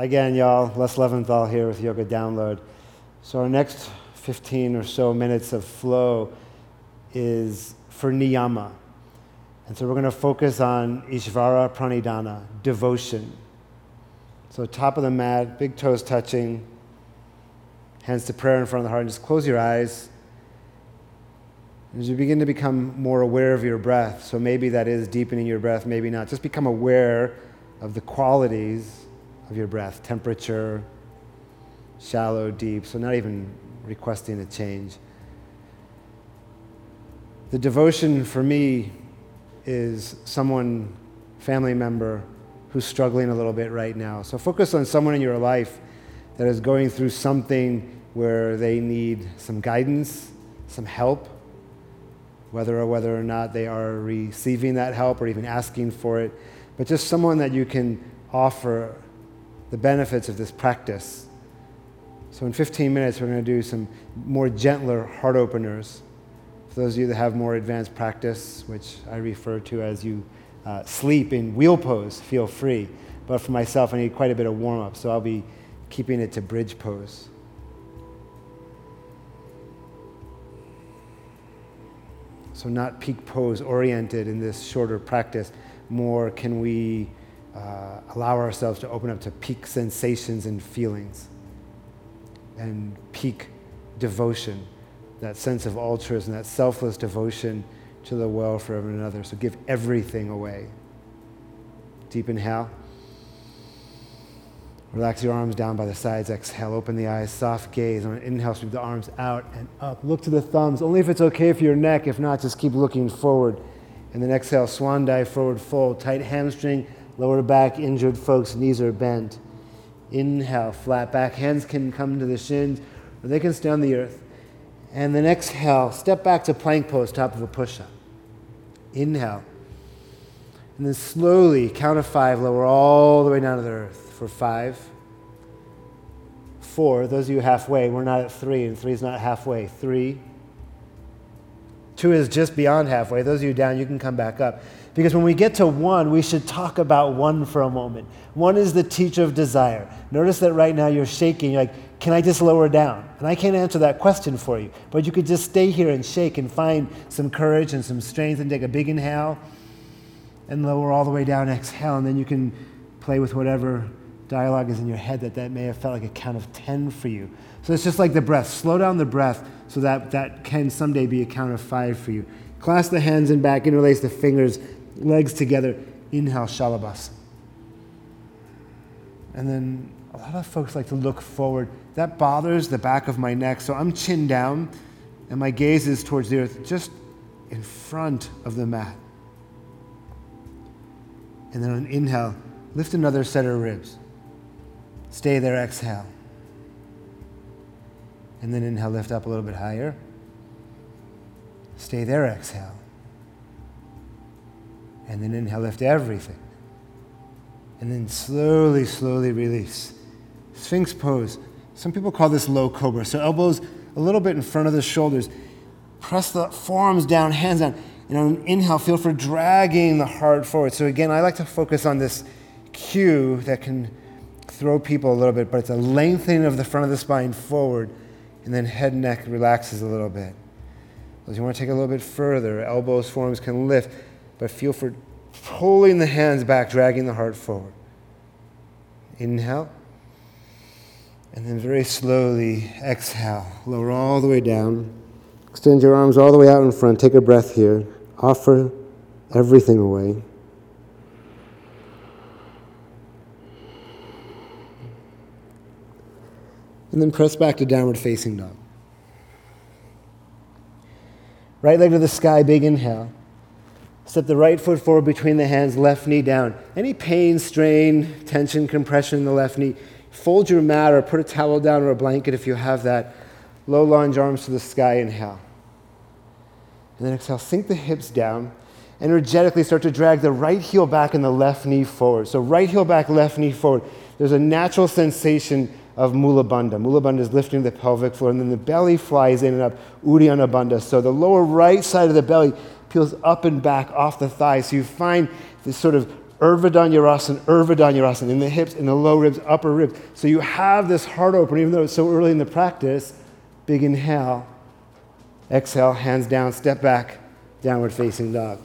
Again, y'all. Les Leventhal here with Yoga Download. So, our next 15 or so minutes of flow is for niyama. And so, we're going to focus on Ishvara Pranidhana, devotion. So, top of the mat, big toes touching, hands to prayer in front of the heart, and just close your eyes. As you begin to become more aware of your breath, so maybe that is deepening your breath, maybe not, just become aware of the qualities of your breath temperature, shallow, deep, so not even requesting a change. The devotion for me is someone, family member, who's struggling a little bit right now. So focus on someone in your life that is going through something where they need some guidance, some help, whether or whether or not they are receiving that help or even asking for it, but just someone that you can offer the benefits of this practice. So, in 15 minutes, we're going to do some more gentler heart openers. For those of you that have more advanced practice, which I refer to as you uh, sleep in wheel pose, feel free. But for myself, I need quite a bit of warm up, so I'll be keeping it to bridge pose. So, not peak pose oriented in this shorter practice, more can we uh, allow ourselves to open up to peak sensations and feelings and peak devotion, that sense of altruism, that selfless devotion to the welfare of another. So give everything away. Deep inhale. Relax your arms down by the sides. Exhale, open the eyes, soft gaze. On an inhale, sweep the arms out and up. Look to the thumbs, only if it's okay for your neck. If not, just keep looking forward. And then exhale, swan dive, forward fold. Tight hamstring, Lower back injured folks, knees are bent. Inhale, flat back. Hands can come to the shins or they can stay on the earth. And then exhale, step back to plank pose, top of a push up. Inhale. And then slowly, count of five, lower all the way down to the earth for five. Four, those of you halfway, we're not at three, and three is not halfway. Three. Two is just beyond halfway. Those of you down, you can come back up. Because when we get to one, we should talk about one for a moment. One is the teacher of desire. Notice that right now you're shaking. You're like, can I just lower down? And I can't answer that question for you. But you could just stay here and shake and find some courage and some strength and take a big inhale and lower all the way down, exhale. And then you can play with whatever dialogue is in your head that that may have felt like a count of 10 for you. So it's just like the breath. Slow down the breath so that that can someday be a count of five for you. Clasp the hands in back, interlace the fingers, legs together. Inhale, Shalabhasana. And then a lot of folks like to look forward. That bothers the back of my neck, so I'm chin down and my gaze is towards the earth, just in front of the mat. And then on inhale, lift another set of ribs. Stay there, exhale. And then inhale, lift up a little bit higher. Stay there, exhale. And then inhale, lift everything. And then slowly, slowly release. Sphinx pose. Some people call this low cobra. So elbows a little bit in front of the shoulders. Press the forearms down, hands down. And on inhale, feel for dragging the heart forward. So again, I like to focus on this cue that can throw people a little bit, but it's a lengthening of the front of the spine forward, and then head and neck relaxes a little bit. As you want to take a little bit further, elbows, forearms can lift but feel for pulling the hands back, dragging the heart forward. Inhale. And then very slowly exhale. Lower all the way down. Extend your arms all the way out in front. Take a breath here. Offer everything away. And then press back to downward facing dog. Right leg to the sky, big inhale. Step the right foot forward between the hands, left knee down. Any pain, strain, tension, compression in the left knee, fold your mat or put a towel down or a blanket if you have that. Low lunge, arms to the sky, inhale. And then exhale, sink the hips down. Energetically start to drag the right heel back and the left knee forward. So, right heel back, left knee forward. There's a natural sensation of Mula Bandha. Mula Bandha is lifting the pelvic floor, and then the belly flies in and up, Uddiyana Bandha. So, the lower right side of the belly peels up and back off the thigh. So you find this sort of Urdhva Dhanurasana, in the hips, in the low ribs, upper ribs. So you have this heart open, even though it's so early in the practice. Big inhale. Exhale, hands down, step back, downward facing dog.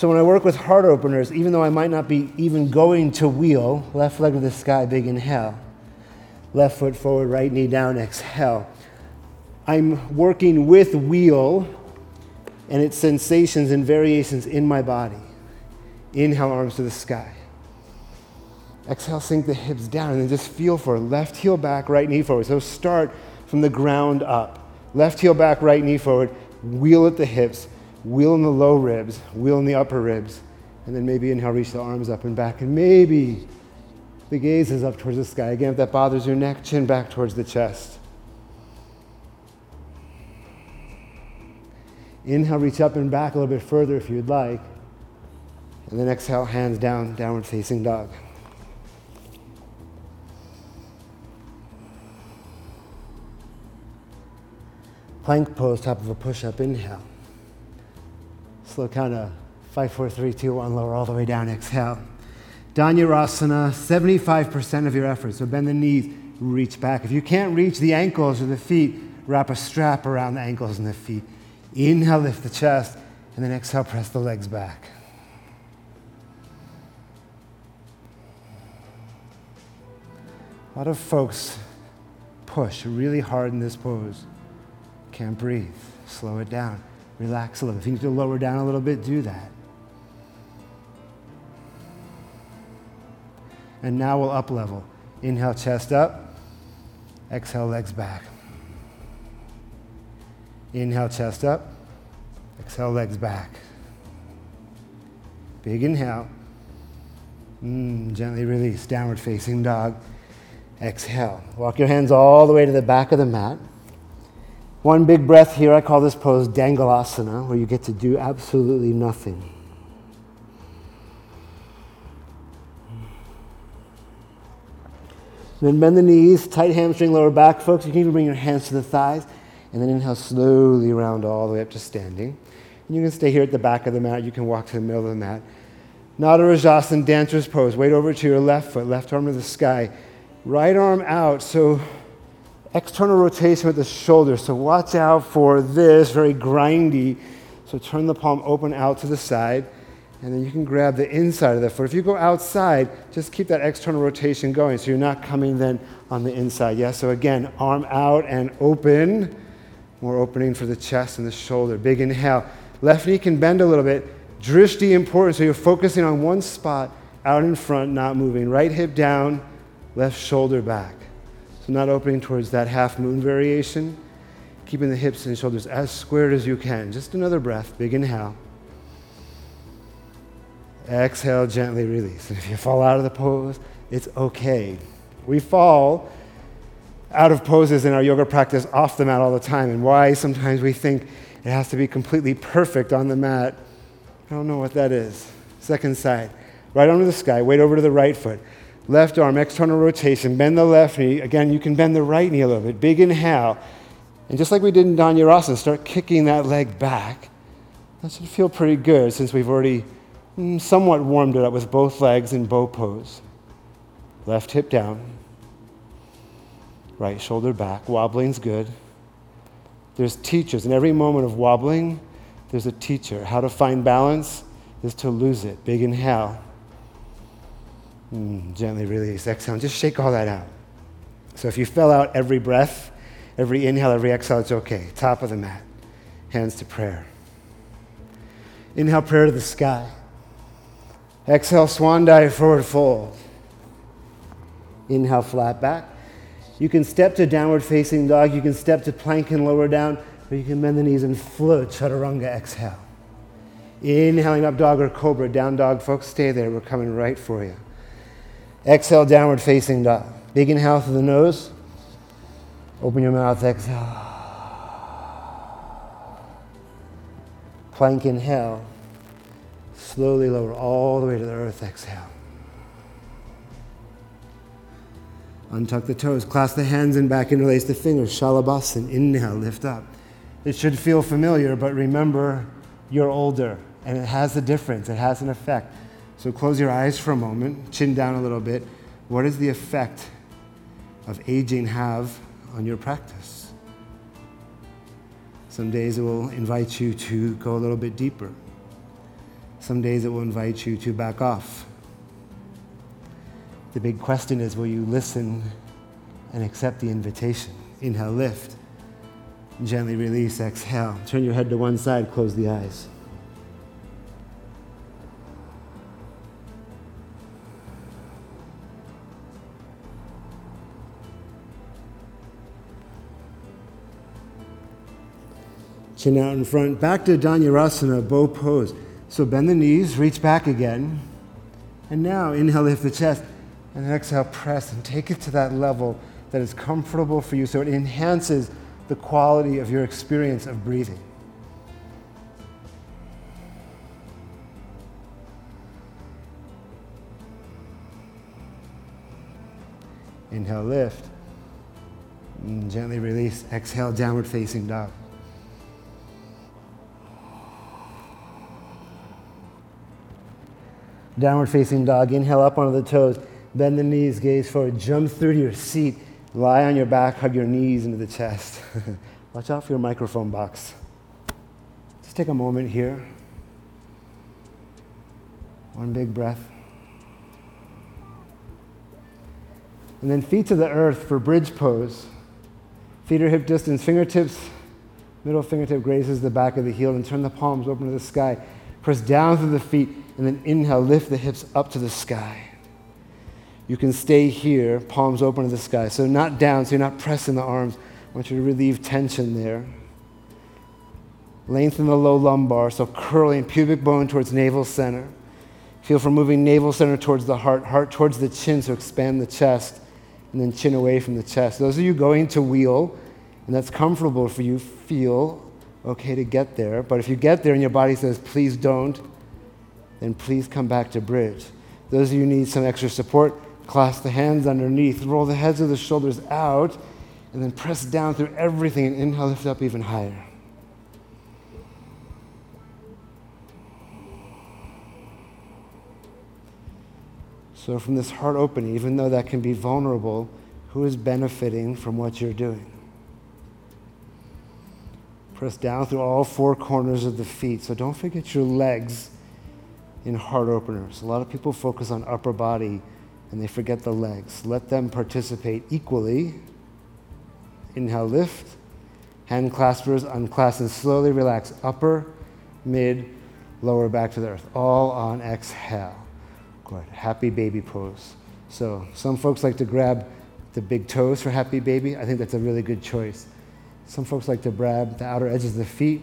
So when I work with heart openers, even though I might not be even going to wheel, left leg to the sky, big inhale. Left foot forward, right knee down, exhale. I'm working with wheel and its sensations and variations in my body. Inhale, arms to the sky. Exhale, sink the hips down and then just feel for. Left heel back, right knee forward. So start from the ground up. Left heel back, right knee forward. Wheel at the hips, wheel in the low ribs, wheel in the upper ribs. And then maybe inhale, reach the arms up and back. And maybe the gaze is up towards the sky. Again, if that bothers your neck, chin back towards the chest. Inhale, reach up and back a little bit further if you'd like. And then exhale, hands down, downward facing dog. Plank pose, top of a push up, inhale. Slow count of five, four, three, two, one, lower all the way down, exhale. Dhanurasana, 75% of your effort. So bend the knees, reach back. If you can't reach the ankles or the feet, wrap a strap around the ankles and the feet. Inhale, lift the chest, and then exhale, press the legs back. A lot of folks push really hard in this pose. Can't breathe. Slow it down. Relax a little. If you need to lower down a little bit, do that. And now we'll up level. Inhale, chest up. Exhale, legs back. Inhale, chest up. Exhale, legs back. Big inhale. Mm, gently release. Downward facing dog. Exhale. Walk your hands all the way to the back of the mat. One big breath here. I call this pose Dhangalasana, where you get to do absolutely nothing. Then bend the knees, tight hamstring, lower back, folks. You can even bring your hands to the thighs. And then inhale slowly round all the way up to standing. And you can stay here at the back of the mat. You can walk to the middle of the mat. Natarajasana, dancer's pose. Weight over to your left foot, left arm to the sky. Right arm out. So external rotation with the shoulder. So watch out for this, very grindy. So turn the palm open out to the side. And then you can grab the inside of the foot. If you go outside, just keep that external rotation going so you're not coming then on the inside. Yeah, so again, arm out and open. More opening for the chest and the shoulder. Big inhale. Left knee can bend a little bit. Drishti important, so you're focusing on one spot out in front, not moving. Right hip down, left shoulder back. So not opening towards that half moon variation. Keeping the hips and shoulders as squared as you can. Just another breath. Big inhale. Exhale, gently release. And if you fall out of the pose, it's okay. We fall out of poses in our yoga practice off the mat all the time, and why sometimes we think it has to be completely perfect on the mat. I don't know what that is. Second side. Right to the sky, weight over to the right foot. Left arm, external rotation. Bend the left knee. Again, you can bend the right knee a little bit. Big inhale. And just like we did in Dhanurasana, start kicking that leg back. That should feel pretty good since we've already mm, somewhat warmed it up with both legs in bow pose. Left hip down, right shoulder back. Wobbling's good. There's teachers. In every moment of wobbling, there's a teacher. How to find balance is to lose it. Big inhale. Mm, gently release. Exhale. Just shake all that out. So if you fell out every breath, every inhale, every exhale, it's okay. Top of the mat. Hands to prayer. Inhale, prayer to the sky. Exhale, swan dive, forward fold. Inhale, flat back. You can step to downward facing dog. You can step to plank and lower down, or you can bend the knees and float. Chaturanga, exhale. Inhaling up dog or cobra. Down dog, folks, stay there. We're coming right for you. Exhale, downward facing dog. Big inhale through the nose. Open your mouth, exhale. Plank inhale. Slowly lower all the way to the earth, exhale. Untuck the toes, clasp the hands and back, interlace the fingers. Shalabhasana, inhale, lift up. It should feel familiar, but remember, you're older. And it has a difference, it has an effect. So close your eyes for a moment, chin down a little bit. What does the effect of aging have on your practice? Some days it will invite you to go a little bit deeper. Some days it will invite you to back off. The big question is will you listen and accept the invitation? Inhale, lift. Gently release, exhale. Turn your head to one side, close the eyes. Chin out in front. Back to Dhanurasana, bow pose. So bend the knees, reach back again. And now inhale, lift the chest. And exhale, press and take it to that level that is comfortable for you so it enhances the quality of your experience of breathing. Inhale, lift. And gently release. Exhale, downward facing dog. Downward facing dog. Inhale up onto the toes. Bend the knees, gaze forward. Jump through to your seat. Lie on your back, hug your knees into the chest. Watch out for your microphone box. Just take a moment here. One big breath. And then feet to the earth for bridge pose. Feet are hip distance, fingertips, middle fingertip grazes the back of the heel, and turn the palms open to the sky. Press down through the feet, and then inhale, lift the hips up to the sky. You can stay here, palms open to the sky. So, not down, so you're not pressing the arms. I want you to relieve tension there. Lengthen the low lumbar, so curling pubic bone towards navel center. Feel for moving navel center towards the heart, heart towards the chin, so expand the chest, and then chin away from the chest. Those of you going to wheel, and that's comfortable for you, feel okay to get there. But if you get there and your body says, please don't, then please come back to bridge. Those of you who need some extra support, clasp the hands underneath, roll the heads of the shoulders out, and then press down through everything and inhale, lift up even higher. So, from this heart opening, even though that can be vulnerable, who is benefiting from what you're doing? Press down through all four corners of the feet. So, don't forget your legs in heart openers. A lot of people focus on upper body and they forget the legs. Let them participate equally. Inhale, lift. Hand claspers, unclasp, and slowly relax. Upper, mid, lower back to the earth. All on exhale. Good. Happy baby pose. So some folks like to grab the big toes for happy baby. I think that's a really good choice. Some folks like to grab the outer edges of the feet.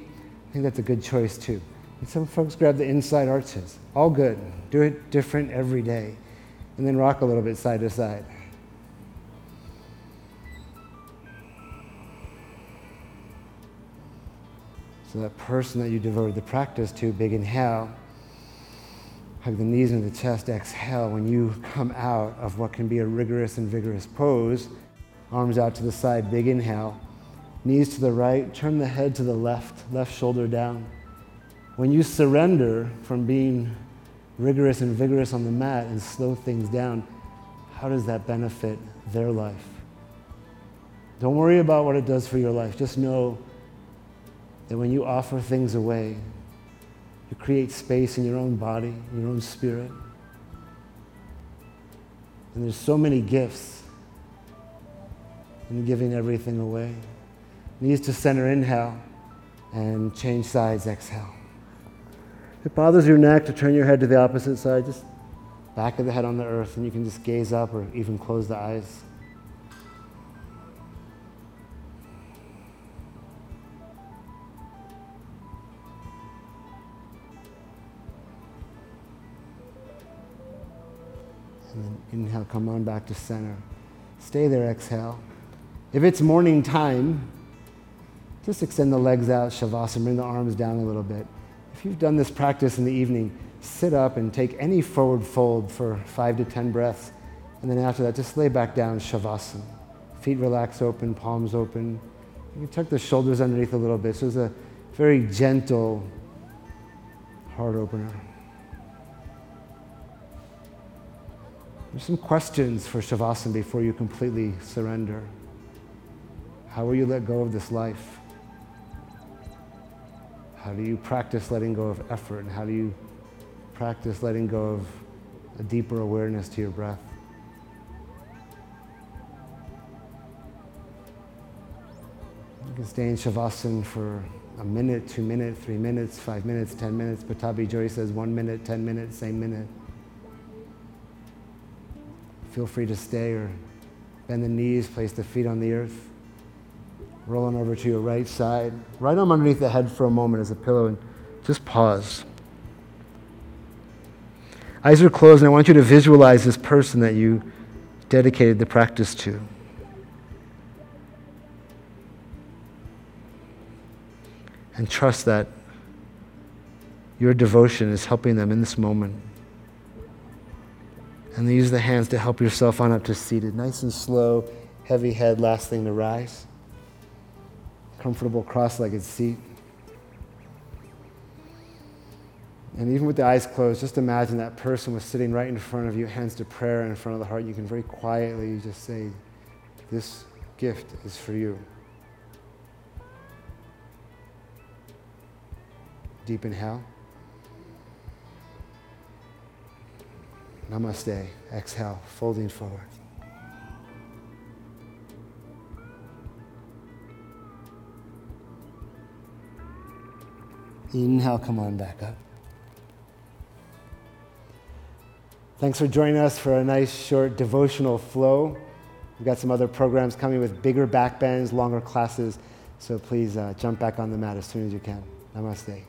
I think that's a good choice too. And some folks grab the inside arches. All good. Do it different every day. And then rock a little bit side to side. So that person that you devoted the practice to, big inhale, hug the knees into the chest, exhale. When you come out of what can be a rigorous and vigorous pose, arms out to the side, big inhale, knees to the right, turn the head to the left, left shoulder down. When you surrender from being rigorous and vigorous on the mat and slow things down, how does that benefit their life? Don't worry about what it does for your life. Just know that when you offer things away, you create space in your own body, in your own spirit. And there's so many gifts in giving everything away. Knees to center, inhale, and change sides, exhale. If it bothers your neck to turn your head to the opposite side, just back of the head on the earth, and you can just gaze up or even close the eyes. And then inhale, come on back to center. Stay there, exhale. If it's morning time, just extend the legs out, shavasana, bring the arms down a little bit. If you've done this practice in the evening, sit up and take any forward fold for five to 10 breaths. And then after that, just lay back down, Shavasana. Feet relax open, palms open. You can tuck the shoulders underneath a little bit. So it's a very gentle Heart opener. There's some questions for Shavasana before you completely surrender. How will you let go of this life? How do you practice letting go of effort? And how do you practice letting go of a deeper awareness to your breath? You can stay in Shavasana for a minute, two minutes, three minutes, five minutes, ten minutes. Pattabhi Jois says one minute, ten minutes, same minute. Feel free to stay or bend the knees, place the feet on the earth rolling over to your right side. Right arm underneath the head for a moment as a pillow and just pause. Eyes are closed, and I want you to visualize this person that you dedicated the practice to. And trust that your devotion is helping them in this moment. And use the hands to help yourself on up to seated. Nice and slow, heavy head, last thing to rise comfortable cross legged seat. And even with the eyes closed, just imagine that person was sitting right in front of you, hands to prayer in front of the heart. You can very quietly just say, This gift is for you. Deep inhale. Namaste. Exhale, folding forward. Inhale, come on back up. Thanks for joining us for a nice short devotional flow. We've got some other programs coming with bigger back bends, longer classes, so please uh, jump back on the mat as soon as you can. Namaste.